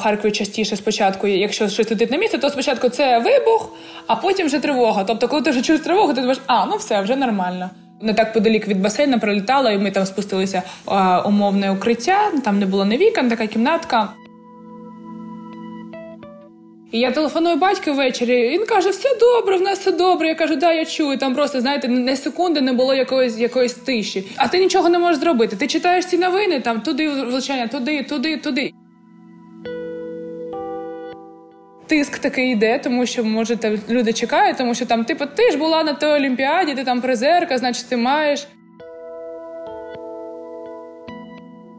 Харкові частіше спочатку, якщо щось летить на місце, то спочатку це вибух, а потім вже тривога. Тобто, коли ти вже чуєш тривогу, ти думаєш, а ну все, вже нормально. Не так подалік від басейна пролітала, і ми там спустилися а, умовне укриття. Там не було не вікон, така кімнатка. І я телефоную батьку ввечері. Він каже: все добре, в нас все добре. Я кажу, да, я чую. Там просто знаєте, не секунди не було якоїсь якоїсь тиші. А ти нічого не можеш зробити. Ти читаєш ці новини, там туди влучання, туди, туди, туди. Тиск такий йде, тому що може люди чекають, тому що там, типу, ти ж була на той олімпіаді, ти там призерка, значить ти маєш.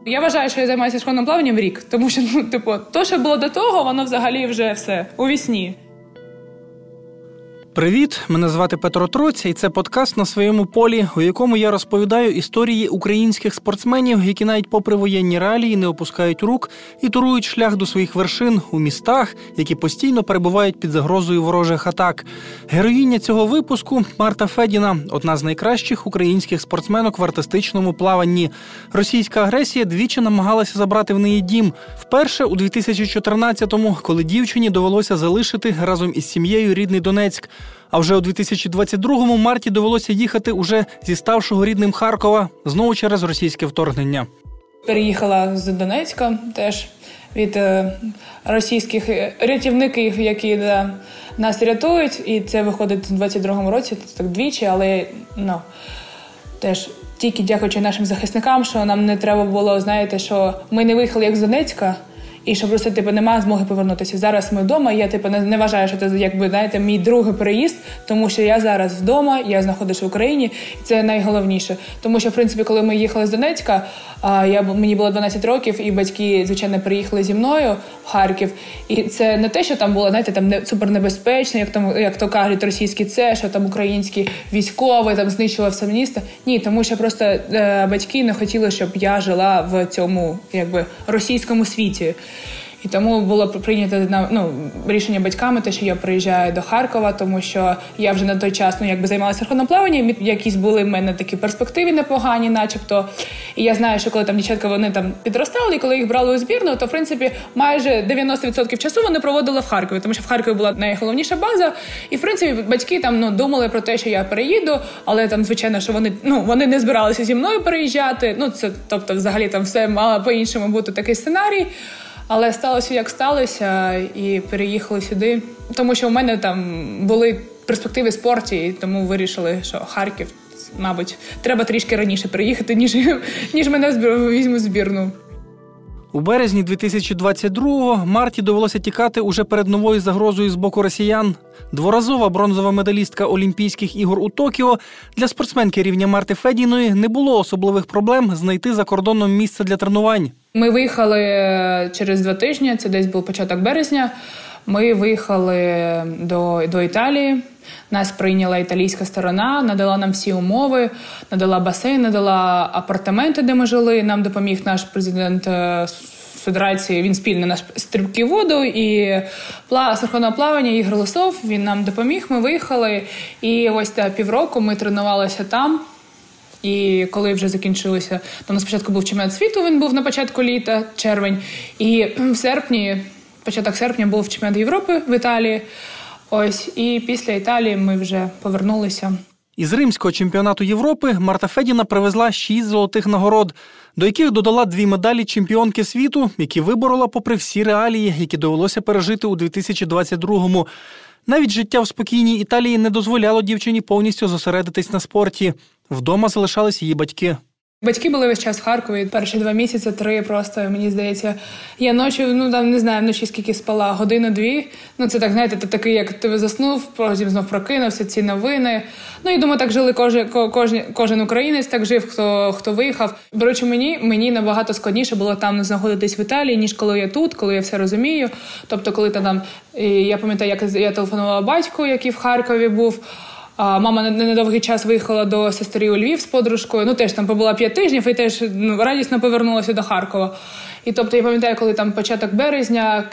Я вважаю, що я займаюся школьним плаванням рік, тому що ну, типу, то, що було до того, воно взагалі вже все у вісні. Привіт! Мене звати Петро Троця, і це подкаст на своєму полі, у якому я розповідаю історії українських спортсменів, які навіть попри воєнні реалії не опускають рук і турують шлях до своїх вершин у містах, які постійно перебувають під загрозою ворожих атак. Героїня цього випуску Марта Федіна одна з найкращих українських спортсменок в артистичному плаванні. Російська агресія двічі намагалася забрати в неї дім. Вперше у 2014-му, коли дівчині довелося залишити разом із сім'єю рідний Донецьк. А вже у 2022-му Марті довелося їхати уже зі ставшого рідним Харкова знову через російське вторгнення. Переїхала з Донецька теж від е, російських рятівників, які нас рятують, і це виходить у 22-му році. так двічі, але ну теж. Тільки дякуючи нашим захисникам, що нам не треба було, знаєте, що ми не виїхали як з Донецька, і що просто типу немає змоги повернутися. Зараз ми вдома. Я типу не, не вважаю, що це якби знаєте, мій другий переїзд, тому що я зараз вдома, я знаходжуся в Україні, і це найголовніше. Тому що, в принципі, коли ми їхали з Донецька, я мені було 12 років, і батьки, звичайно, приїхали зі мною в Харків. І це не те, що там було, знаєте, там не супернебезпечно, як там, як то кажуть, російські це, що там українські військові там знищував все місто. Ні, тому що просто е, батьки не хотіли, щоб я жила в цьому якби російському світі. І тому було прийнято ну, рішення батьками, те, що я приїжджаю до Харкова, тому що я вже на той час ну, якби займалася верховним плаванням, якісь були в мене такі перспективи непогані, начебто. І я знаю, що коли там дівчатка вони там підростали, і коли їх брали у збірну, то в принципі майже 90% часу вони проводили в Харкові, тому що в Харкові була найголовніша база. І в принципі батьки там ну думали про те, що я переїду, але там, звичайно, що вони ну вони не збиралися зі мною переїжджати. Ну це тобто, взагалі там все мало по іншому бути такий сценарій. Але сталося як сталося, і переїхали сюди. Тому що у мене там були перспективи спорті, і тому вирішили, що Харків, мабуть, треба трішки раніше приїхати, ніж ніж мене візьму збірну. У березні 2022-го Марті довелося тікати уже перед новою загрозою з боку росіян. Дворазова бронзова медалістка Олімпійських ігор у Токіо для спортсменки рівня Марти Федіної не було особливих проблем знайти за кордоном місце для тренувань. Ми виїхали е, через два тижні. Це десь був початок березня. Ми виїхали до, до Італії. Нас прийняла італійська сторона, надала нам всі умови, надала басейн, надала апартаменти, де ми жили. Нам допоміг наш президент е, Федерації. Він спільно наш стрибки воду і синхронного плавання Ігор Лосов. Він нам допоміг. Ми виїхали. І ось та півроку ми тренувалися там. І коли вже закінчилося, то на спочатку був чемпіонат світу. Він був на початку літа, червень, і в серпні, початок серпня, був чемпіонат Європи в Італії. Ось і після Італії ми вже повернулися. Із римського чемпіонату Європи Марта Федіна привезла шість золотих нагород, до яких додала дві медалі чемпіонки світу, які виборола попри всі реалії, які довелося пережити у 2022-му. Навіть життя в спокійній Італії не дозволяло дівчині повністю зосередитись на спорті. Вдома залишались її батьки. Батьки були весь час в Харкові. Перші два місяці, три просто мені здається. Я ночі, ну там не знаю, вночі скільки спала, годину-дві. Ну це так, знаєте, ти такий, як ти заснув, потім знов прокинувся, ці новини. Ну і думаю, так жили кожен кожен, кожен українець, так жив, хто хто виїхав. Речі, мені мені набагато складніше було там знаходитись в Італії, ніж коли я тут, коли я все розумію. Тобто, коли там я пам'ятаю, як я телефонувала батьку, який в Харкові був. А Мама на недовгий час виїхала до сестри у Львів з подружкою. Ну теж там побула п'ять тижнів і теж ну, радісно повернулася до Харкова. І тобто я пам'ятаю, коли там початок березня,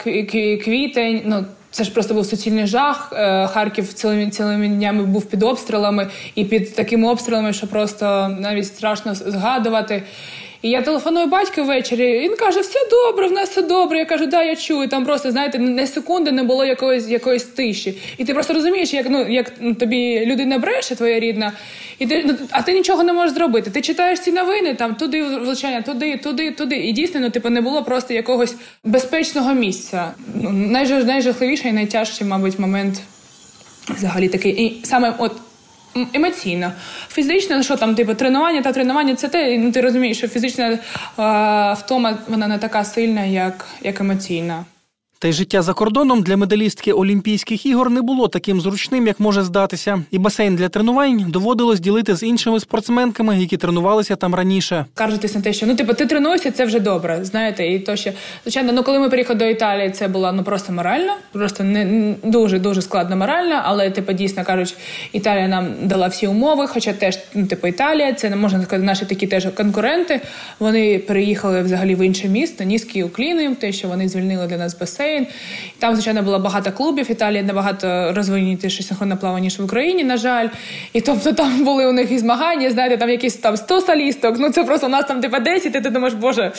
квітень, ну. Це ж просто був суцільний жах. Е, Харків цілими цілими днями був під обстрілами і під такими обстрілами, що просто навіть страшно згадувати. І я телефоную батьку ввечері. Він каже: все добре, в нас все добре. Я кажу, да, я чую. Там просто знаєте, не секунди не було якоїсь якоїсь тиші. І ти просто розумієш, як ну як тобі людина бреше, твоя рідна, і ти ну, а ти нічого не можеш зробити. Ти читаєш ці новини, там туди влучання, туди, туди, туди. І дійсно, ну, типу, не було просто якогось безпечного місця. Ну, найжахливіший і найтяжчий, мабуть, момент взагалі такий. І саме от емоційно. Фізично, що там, типу, тренування та тренування це те, ну ти розумієш, що фізична е, втома вона не така сильна, як, як емоційна. Та й життя за кордоном для медалістки Олімпійських ігор не було таким зручним, як може здатися. І басейн для тренувань доводилось ділити з іншими спортсменками, які тренувалися там раніше. Кажетесь на те, що ну типу, ти тренуєшся, це вже добре. Знаєте, і то ще звичайно, ну коли ми приїхали до Італії, це було ну просто морально, просто не дуже дуже складно морально. Але типу, дійсно кажуть, Італія нам дала всі умови. Хоча теж ну, типу Італія, це не можна сказати, наші такі теж конкуренти. Вони переїхали взагалі в інше місто. Низький уклін їм, те, що вони звільнили для нас басейн басейн. Там, звичайно, було багато клубів. Італія набагато розвинутіше синхронне плавання, ніж в Україні, на жаль. І тобто там були у них і змагання, знаєте, там якісь там 100 солісток. Ну це просто у нас там типа 10, і ти думаєш, боже.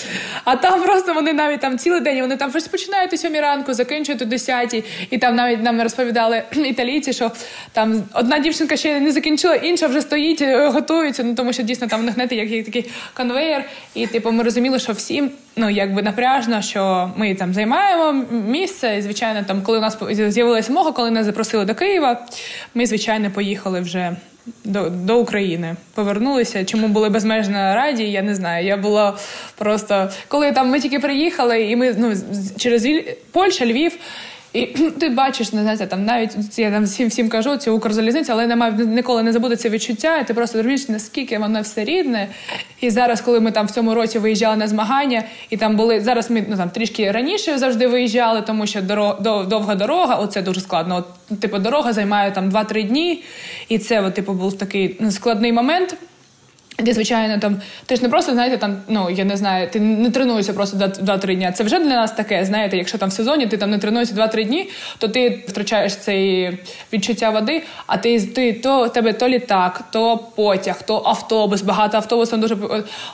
А там просто вони навіть там цілий день, вони там щось починають о 7 ранку, закінчують о 10. І там навіть нам розповідали італійці, що там одна дівчинка ще не закінчила, інша вже стоїть, готується. Ну тому що дійсно там них знаєте, як такий конвейер. І типу, ми розуміли, що всім ну якби напряжно, що ми там займаємо місце. І звичайно, там, коли у нас з'явилася мога, коли нас запросили до Києва, ми звичайно поїхали вже. До до України повернулися. Чому були безмежно раді? Я не знаю. Я була просто коли там ми тільки приїхали, і ми ну через Польща, Львів. І ти бачиш, не знаєте, там навіть я там всім всім кажу цю укрзалізницю, але немає ніколи не забуде це відчуття. І ти просто розумієш, наскільки воно все рідне. І зараз, коли ми там в цьому році виїжджали на змагання, і там були зараз. Ми ну там трішки раніше завжди виїжджали, тому що дорога довга дорога. Оце дуже складно. От, Типу, дорога займає там 2-3 дні, і це от, типу був такий ну, складний момент. Де, звичайно, там ти ж не просто знаєте, там ну я не знаю, ти не тренуєшся просто 2-3 дні. Це вже для нас таке. Знаєте, якщо там в сезоні ти там не тренуєшся 2-3 дні, то ти втрачаєш цей відчуття води. А ти ти то тебе то літак, то потяг, то автобус. Багато автобусів дуже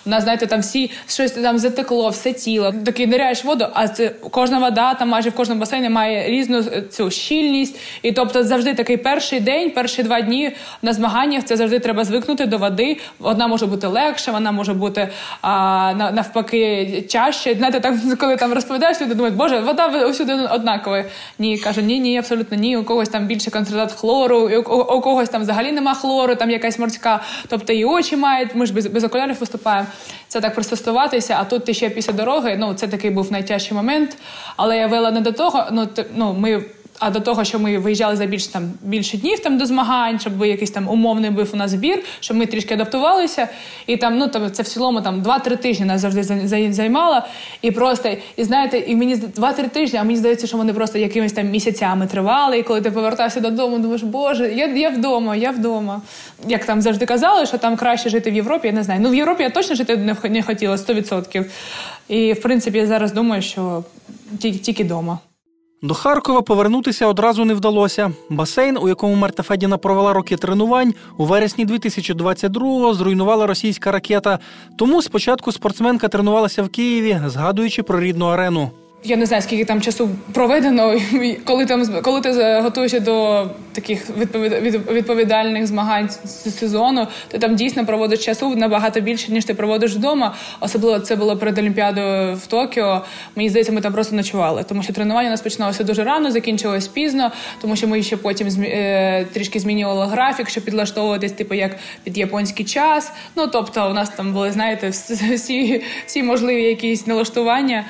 у нас знаєте, там всі щось там затекло, все тіло. Такий ниряєш воду, а це кожна вода там майже в кожному басейні має різну цю щільність. І тобто завжди такий перший день, перші два дні на змаганнях це завжди треба звикнути до води. Одна може бути легше, вона може бути а, навпаки чаще. Знаєте, так коли там розповідаєш, люди думають, боже, вода всюди однакова. Ні, каже, ні, ні, абсолютно ні. У когось там більше концентрат хлору, у, когось там взагалі нема хлору, там якась морська, тобто і очі мають. Ми ж без, без окулярів виступаємо. Це так пристосуватися. А тут ти ще після дороги. Ну це такий був найтяжчий момент. Але я вела не до того. Ну т, ну ми а до того, що ми виїжджали за більше там більше днів там до змагань, щоб якийсь там умовний був у нас збір, щоб ми трішки адаптувалися. І там, ну там це в цілому там 2-3 тижні нас завжди займало. І просто, і знаєте, і мені 2-3 тижні, а мені здається, що вони просто якимись там місяцями тривали. І коли ти повертався додому, думаєш, боже, я я вдома, я вдома. Як там завжди казали, що там краще жити в Європі, я не знаю. Ну в Європі я точно жити не хотіла 100%. І в принципі я зараз думаю, що тільки вдома. До Харкова повернутися одразу не вдалося. Басейн, у якому Марта Федіна провела роки тренувань, у вересні 2022-го зруйнувала російська ракета. Тому спочатку спортсменка тренувалася в Києві, згадуючи про рідну арену. Я не знаю, скільки там часу проведено, коли там коли ти готуєшся до таких відповідальних змагань сезону, то там дійсно проводиш часу набагато більше, ніж ти проводиш вдома. Особливо це було перед Олімпіадою в Токіо. Мені здається, ми там просто ночували, тому що тренування у нас починалося дуже рано, закінчилось пізно, тому що ми ще потім е, трішки змінювали графік, щоб підлаштовуватись, типу як під японський час. Ну тобто, у нас там були, знаєте, всі, всі можливі якісь налаштування.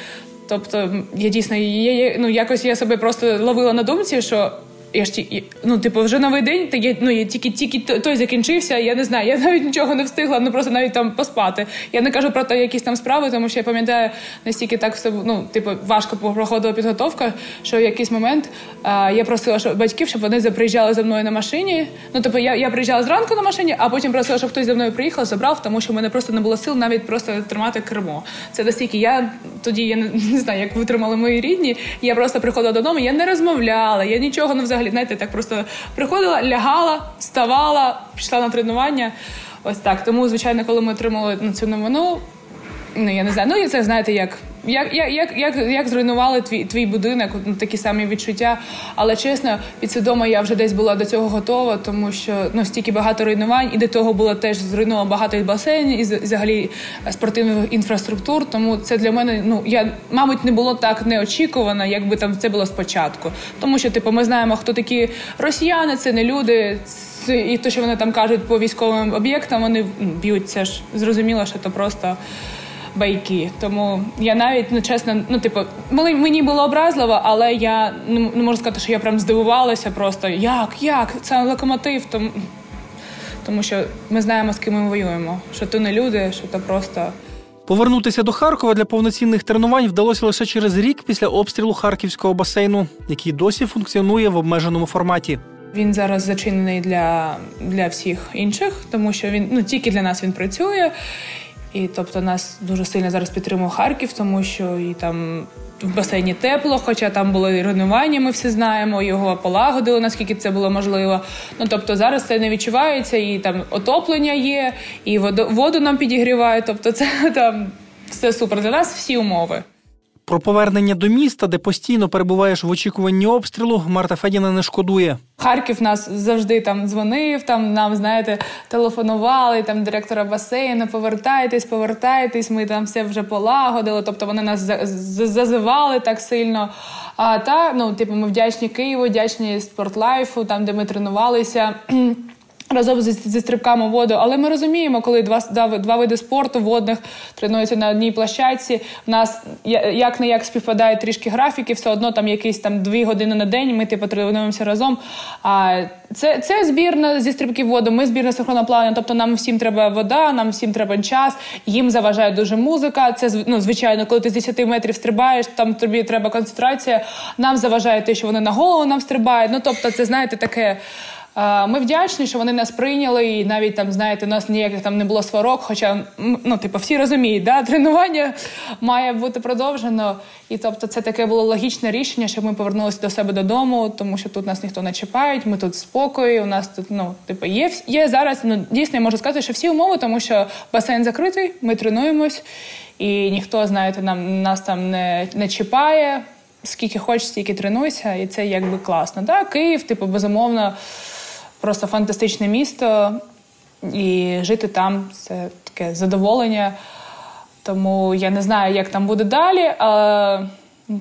Тобто я дійсно є, ну якось я себе просто ловила на думці, що я ж ну, типу, вже новий день, та я, ну, я тільки тільки той закінчився. Я не знаю, я навіть нічого не встигла, ну просто навіть там поспати. Я не кажу про те, якісь там справи, тому що я пам'ятаю настільки так все ну, типу, важко проходила підготовка, що в якийсь момент а, я просила що батьків, щоб вони приїжджали за мною на машині. Ну, типу, я я приїжджала зранку на машині, а потім просила, щоб хтось за мною приїхав, забрав, тому що в мене просто не було сил навіть просто тримати кермо. Це настільки я тоді я не, не знаю, як витримали мої рідні. Я просто приходила додому, я не розмовляла, я нічого не взагалі знаєте, так просто приходила, лягала, вставала, пішла на тренування. Ось так. Тому, звичайно, коли ми отримали цю новину, ну я не знаю. Ну і це знаєте, як як як, як, як зруйнували твій твій будинок, ну, такі самі відчуття. Але чесно, підсвідомо я вже десь була до цього готова, тому що ну стільки багато руйнувань, і до того було теж зруйновано багато басейнів і взагалі спортивних інфраструктур. Тому це для мене ну я мабуть не було так неочікувано, якби там це було спочатку. Тому що, типу, ми знаємо, хто такі росіяни, це не люди. І те, що вони там кажуть по військовим об'єктам, вони б'ють це ж зрозуміло, що це просто байки. Тому я навіть ну чесно, ну типу, мені було образливо, але я не можу сказати, що я прям здивувалася. Просто як, як це локомотив, тому тому що ми знаємо, з ким ми воюємо. Що то не люди, що то просто. Повернутися до Харкова для повноцінних тренувань вдалося лише через рік після обстрілу харківського басейну, який досі функціонує в обмеженому форматі. Він зараз зачинений для для всіх інших, тому що він ну тільки для нас він працює. І тобто нас дуже сильно зараз підтримує Харків, тому що і там в басейні тепло, хоча там було і руйнування, ми всі знаємо, його полагодили, наскільки це було можливо. Ну тобто зараз це не відчувається, і там отоплення є, і воду, воду нам підігрівають. Тобто, це там все супер. Для нас всі умови. Про повернення до міста, де постійно перебуваєш в очікуванні обстрілу, Марта Федіна не шкодує. Харків нас завжди там дзвонив. Там нам знаєте, телефонували там директора басейну. Повертайтесь, повертайтесь. Ми там все вже полагодили. Тобто вони нас зазивали так сильно. А та ну, типу, ми вдячні Києву, вдячні спортлайфу, там де ми тренувалися. Разом зі, стрибками воду, але ми розуміємо, коли два два види спорту водних тренуються на одній площадці. В нас як не як співпадають трішки графіки, все одно там якісь там дві години на день. Ми типу тренуємося разом. А це це збірна зі стрибків воду. Ми збірна синхронного Тобто нам всім треба вода, нам всім треба час. Їм заважає дуже музика. Це ну, звичайно, коли ти з 10 метрів стрибаєш, там тобі треба концентрація. Нам заважає те, що вони на голову нам стрибають. Ну тобто, це знаєте таке. Ми вдячні, що вони нас прийняли, і навіть там, знаєте, у нас ніяких там не було сварок. Хоча ну, типу, всі розуміють, да, тренування має бути продовжено. І тобто, це таке було логічне рішення, щоб ми повернулися до себе додому, тому що тут нас ніхто не чіпає, ми тут спокою. У нас тут ну, типу, є є зараз. Ну дійсно я можу сказати, що всі умови, тому що басейн закритий, ми тренуємось, і ніхто, знаєте, нам нас там не, не чіпає. Скільки хочеш, стільки тренуйся, і це якби класно. Да? Київ, типу, безумовно просто фантастичне місто, і жити там це таке задоволення. Тому я не знаю, як там буде далі. А,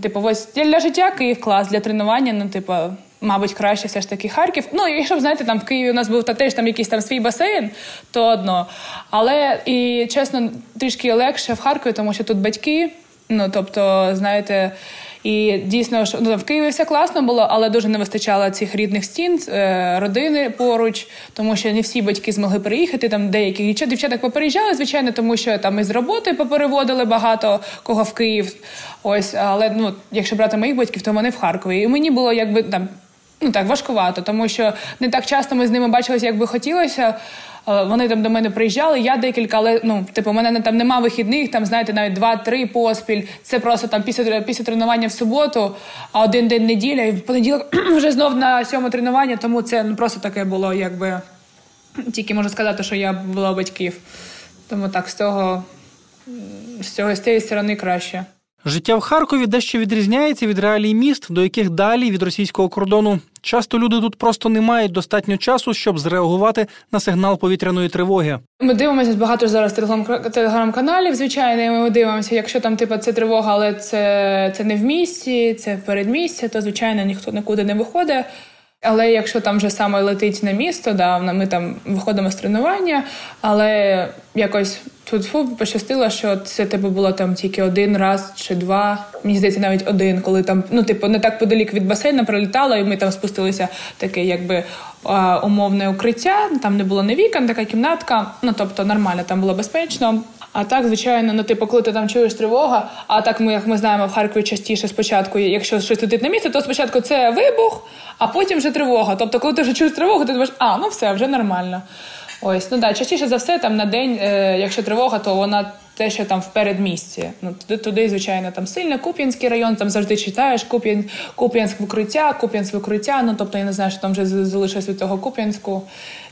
Типу, ось для життя Київ клас, для тренування, ну, типу, мабуть, краще все ж таки Харків. Ну, якщо знаєте, там в Києві у нас був та теж там якийсь там свій басейн, то одно. Але і чесно, трішки легше в Харкові, тому що тут батьки. Ну, тобто, знаєте, і дійсно ну, в Києві все класно було, але дуже не вистачало цих рідних стін, е, родини поруч, тому що не всі батьки змогли переїхати. Там деякі дівчат дівчата попереїжджали, звичайно, тому що там із роботи попереводили багато кого в Київ. Ось, але ну, якщо брати моїх батьків, то вони в Харкові. І мені було якби там ну так важкувато, тому що не так часто ми з ними бачилися, як би хотілося. Е, вони там до мене приїжджали. Я декілька, але ну типу, мене там нема вихідних. Там знаєте, навіть два-три поспіль. Це просто там після після тренування в суботу, а один день неділя, і в понеділок вже знов на сьому тренування. Тому це ну, просто таке було, якби тільки можу сказати, що я була батьків. Тому так з цього з цього з цієї сторони краще. Життя в Харкові дещо відрізняється від реалій міст, до яких далі від російського кордону. Часто люди тут просто не мають достатньо часу, щоб зреагувати на сигнал повітряної тривоги. Ми дивимося багато зараз телеграм-каналів. Звичайно, ми дивимося, якщо там типу, це тривога, але це це не в місті, це в передмісті, то звичайно ніхто нікуди не виходить. Але якщо там вже саме летить на місто, да, ми там виходимо з тренування, але якось тут фу пощастило, що це типу було там тільки один раз чи два. Мені здається, навіть один, коли там ну типу не так подалік від басейна пролітало, і ми там спустилися таке, якби умовне укриття. Там не було не вікон, така кімнатка. Ну тобто нормально, там було безпечно. А так, звичайно, ну типу, коли ти там чуєш тривога, а так ми, як ми знаємо, в Харкові частіше спочатку, якщо щось летить на місце, то спочатку це вибух, а потім вже тривога. Тобто, коли ти вже чуєш тривогу, ти думаєш, а ну все, вже нормально. Ось, ну да, частіше за все, там на день, е, якщо тривога, то вона те, що там в передмісті. Ну туди, туди, звичайно, там сильно Куп'янський район, там завжди читаєш Куп'ян, Куп'янськ викриття, Куп'янськ викриття. Ну тобто я не знаю, що там вже залишилось від того Куп'янську,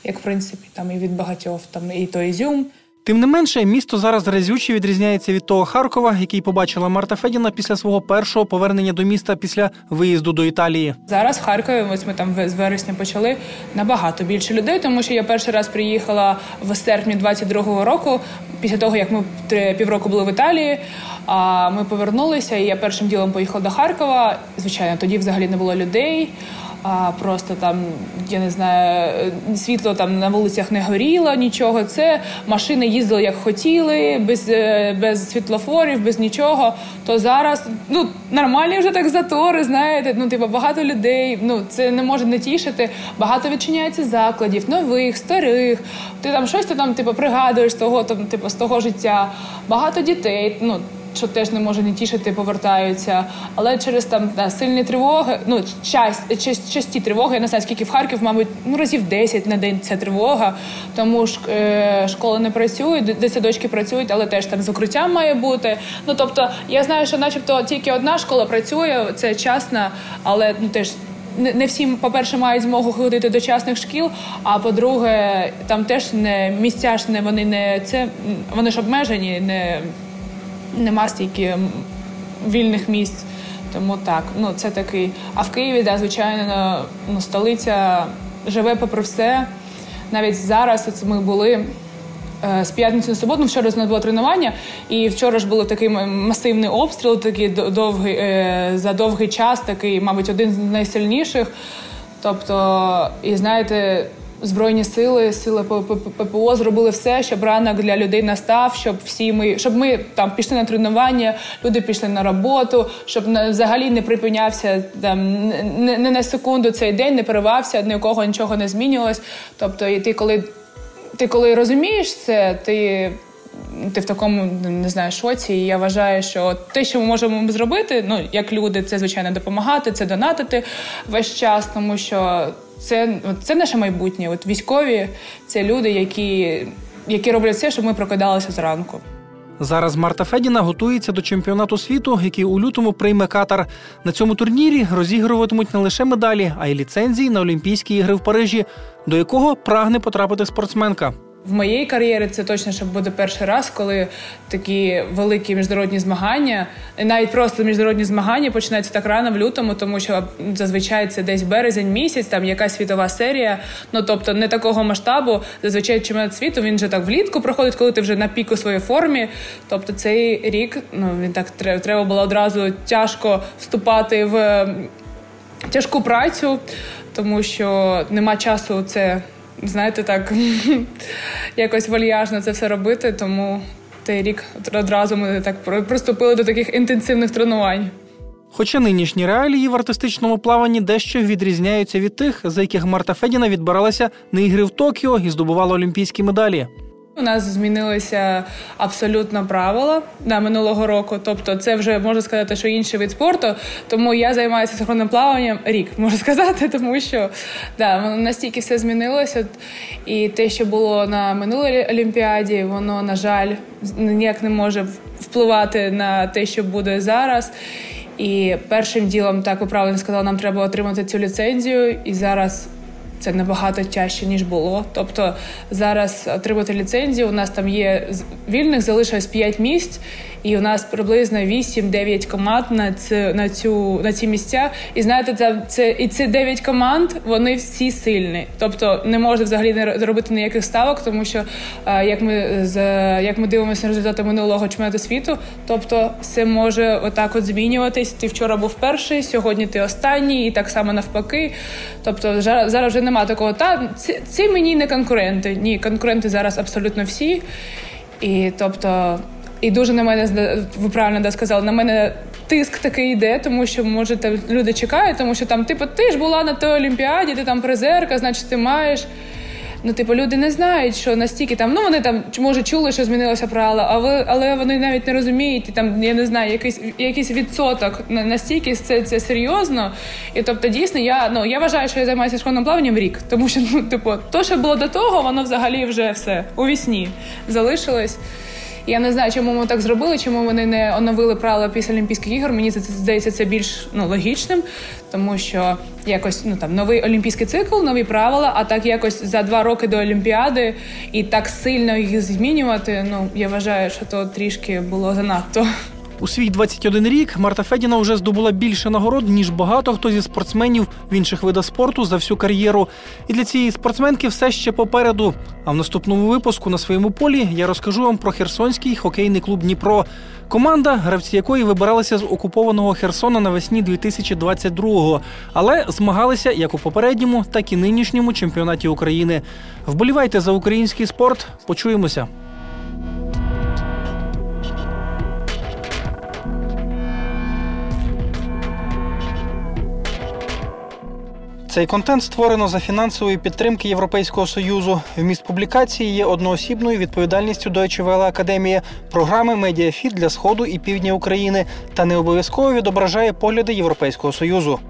як в принципі там і від багатьох, там і то Ізюм. Тим не менше, місто зараз разюче відрізняється від того Харкова, який побачила Марта Федіна після свого першого повернення до міста після виїзду до Італії. Зараз в Харкові, ось ми там з вересня почали набагато більше людей, тому що я перший раз приїхала в серпні 22-го року, після того як ми півроку були в Італії. А ми повернулися, і я першим ділом поїхала до Харкова. Звичайно, тоді взагалі не було людей а просто там, я не знаю, світло там на вулицях не горіло, нічого. Це машини їздили як хотіли, без е, без світлофорів, без нічого. То зараз ну нормальні вже так затори, знаєте, ну типу багато людей. Ну це не може не тішити. Багато відчиняється закладів, нових, старих. Ти там щось ти там типу пригадуєш того, там типу з того життя. Багато дітей. ну що теж не може не тішити, повертаються. Але через там да, сильні тривоги, ну часть, часть, часті тривоги, я не знаю, скільки в Харків, мабуть, ну разів 10 на день ця тривога. Тому ж е, школи не працюють, дитсадочки працюють, але теж там з укриттям має бути. Ну тобто, я знаю, що, начебто, тільки одна школа працює, це часна, але ну теж. Не всім, по-перше, мають змогу ходити до частних шкіл. А по-друге, там теж не місця ж не вони не це вони ж обмежені, не нема стільки вільних місць. Тому так, ну це такий. А в Києві, да, звичайно, ну, столиця живе попри все. Навіть зараз от ми були е, з п'ятниці на суботу, вчора з нас було тренування, і вчора ж був такий масивний обстріл, такий довгий е, за довгий час, такий, мабуть, один з найсильніших. Тобто, і знаєте, Збройні сили, сили ППО зробили все, щоб ранок для людей настав, щоб всі ми щоб ми там пішли на тренування, люди пішли на роботу, щоб взагалі не припинявся там не, на секунду цей день, не перервався, ні у кого нічого не змінювалось. Тобто, і ти, коли ти коли розумієш це, ти. Ти в такому не знаю шоці. І я вважаю, що те, що ми можемо зробити, ну як люди, це звичайно допомагати, це донатити весь час, тому що це це наше майбутнє. От військові це люди, які, які роблять все, щоб ми прокидалися зранку. Зараз Марта Федіна готується до чемпіонату світу, який у лютому прийме Катар. На цьому турнірі розігруватимуть не лише медалі, а й ліцензії на Олімпійські ігри в Парижі, до якого прагне потрапити спортсменка. В моїй кар'єрі це точно що буде перший раз, коли такі великі міжнародні змагання, і навіть просто міжнародні змагання починаються так рано в лютому, тому що зазвичай це десь березень місяць, там якась світова серія. Ну тобто не такого масштабу. Зазвичай чемпіонат світу він вже так влітку проходить, коли ти вже на піку своєї формі. Тобто цей рік ну він так треба було одразу тяжко вступати в тяжку працю, тому що нема часу це знаєте, так якось вальяжно це все робити. Тому той рік одразу ми так приступили до таких інтенсивних тренувань. Хоча нинішні реалії в артистичному плаванні дещо відрізняються від тих, за яких Марта Федіна відбиралася на ігри в Токіо і здобувала олімпійські медалі. У нас змінилися абсолютно правила на минулого року. Тобто, це вже можна сказати, що інший вид спорту. Тому я займаюся синхронним плаванням рік, можна сказати, тому що да, настільки все змінилося. І те, що було на минулій олімпіаді, воно на жаль ніяк не може впливати на те, що буде зараз. І першим ділом, так ви правильно сказали, нам треба отримати цю ліцензію. І зараз це набагато тяжче ніж було. Тобто зараз отримати ліцензію. У нас там є вільних, залишилось 5 місць, і у нас приблизно 8-9 команд на цю на цю на ці місця. І знаєте, це це і ці 9 команд вони всі сильні. Тобто не можна взагалі не робити ніяких ставок, тому що як ми з як ми дивимося на результати минулого чемпіонату світу, тобто все може отак от змінюватись. Ти вчора був перший, сьогодні ти останній, і так само навпаки. Тобто, зараз вже нема такого. Та ці, ці мені не конкуренти. Ні, конкуренти зараз абсолютно всі. І тобто. І дуже на мене ви правильно да сказали, на мене тиск такий йде, тому що може люди чекають, тому що там, типу, ти ж була на той олімпіаді, ти там призерка, значить ти маєш. Ну, типу, люди не знають, що настільки там, ну вони там може чули, що змінилося правила, але але вони навіть не розуміють. І там я не знаю, якийсь якийсь відсоток настільки це це серйозно. І тобто, дійсно, я ну я вважаю, що я займаюся школьним плаванням рік, тому що ну, типу, то, що було до того, воно взагалі вже все у вісні залишилось. Я не знаю, чому ми так зробили, чому вони не оновили правила після Олімпійських ігор. Мені це здається це більш ну логічним, тому що якось ну там новий олімпійський цикл, нові правила. А так якось за два роки до Олімпіади і так сильно їх змінювати. Ну я вважаю, що то трішки було занадто. У свій 21 рік Марта Федіна вже здобула більше нагород ніж багато хто зі спортсменів в інших видах спорту за всю кар'єру. І для цієї спортсменки все ще попереду. А в наступному випуску на своєму полі я розкажу вам про Херсонський хокейний клуб Дніпро. Команда, гравці якої вибиралися з окупованого Херсона навесні 2022-го, але змагалися як у попередньому, так і нинішньому чемпіонаті України. Вболівайте за український спорт. Почуємося. Цей контент створено за фінансової підтримки Європейського союзу. Вміст публікації є одноосібною відповідальністю Deutsche Welle Академії, програми Медіафіт для сходу і півдня України та не обов'язково відображає погляди Європейського союзу.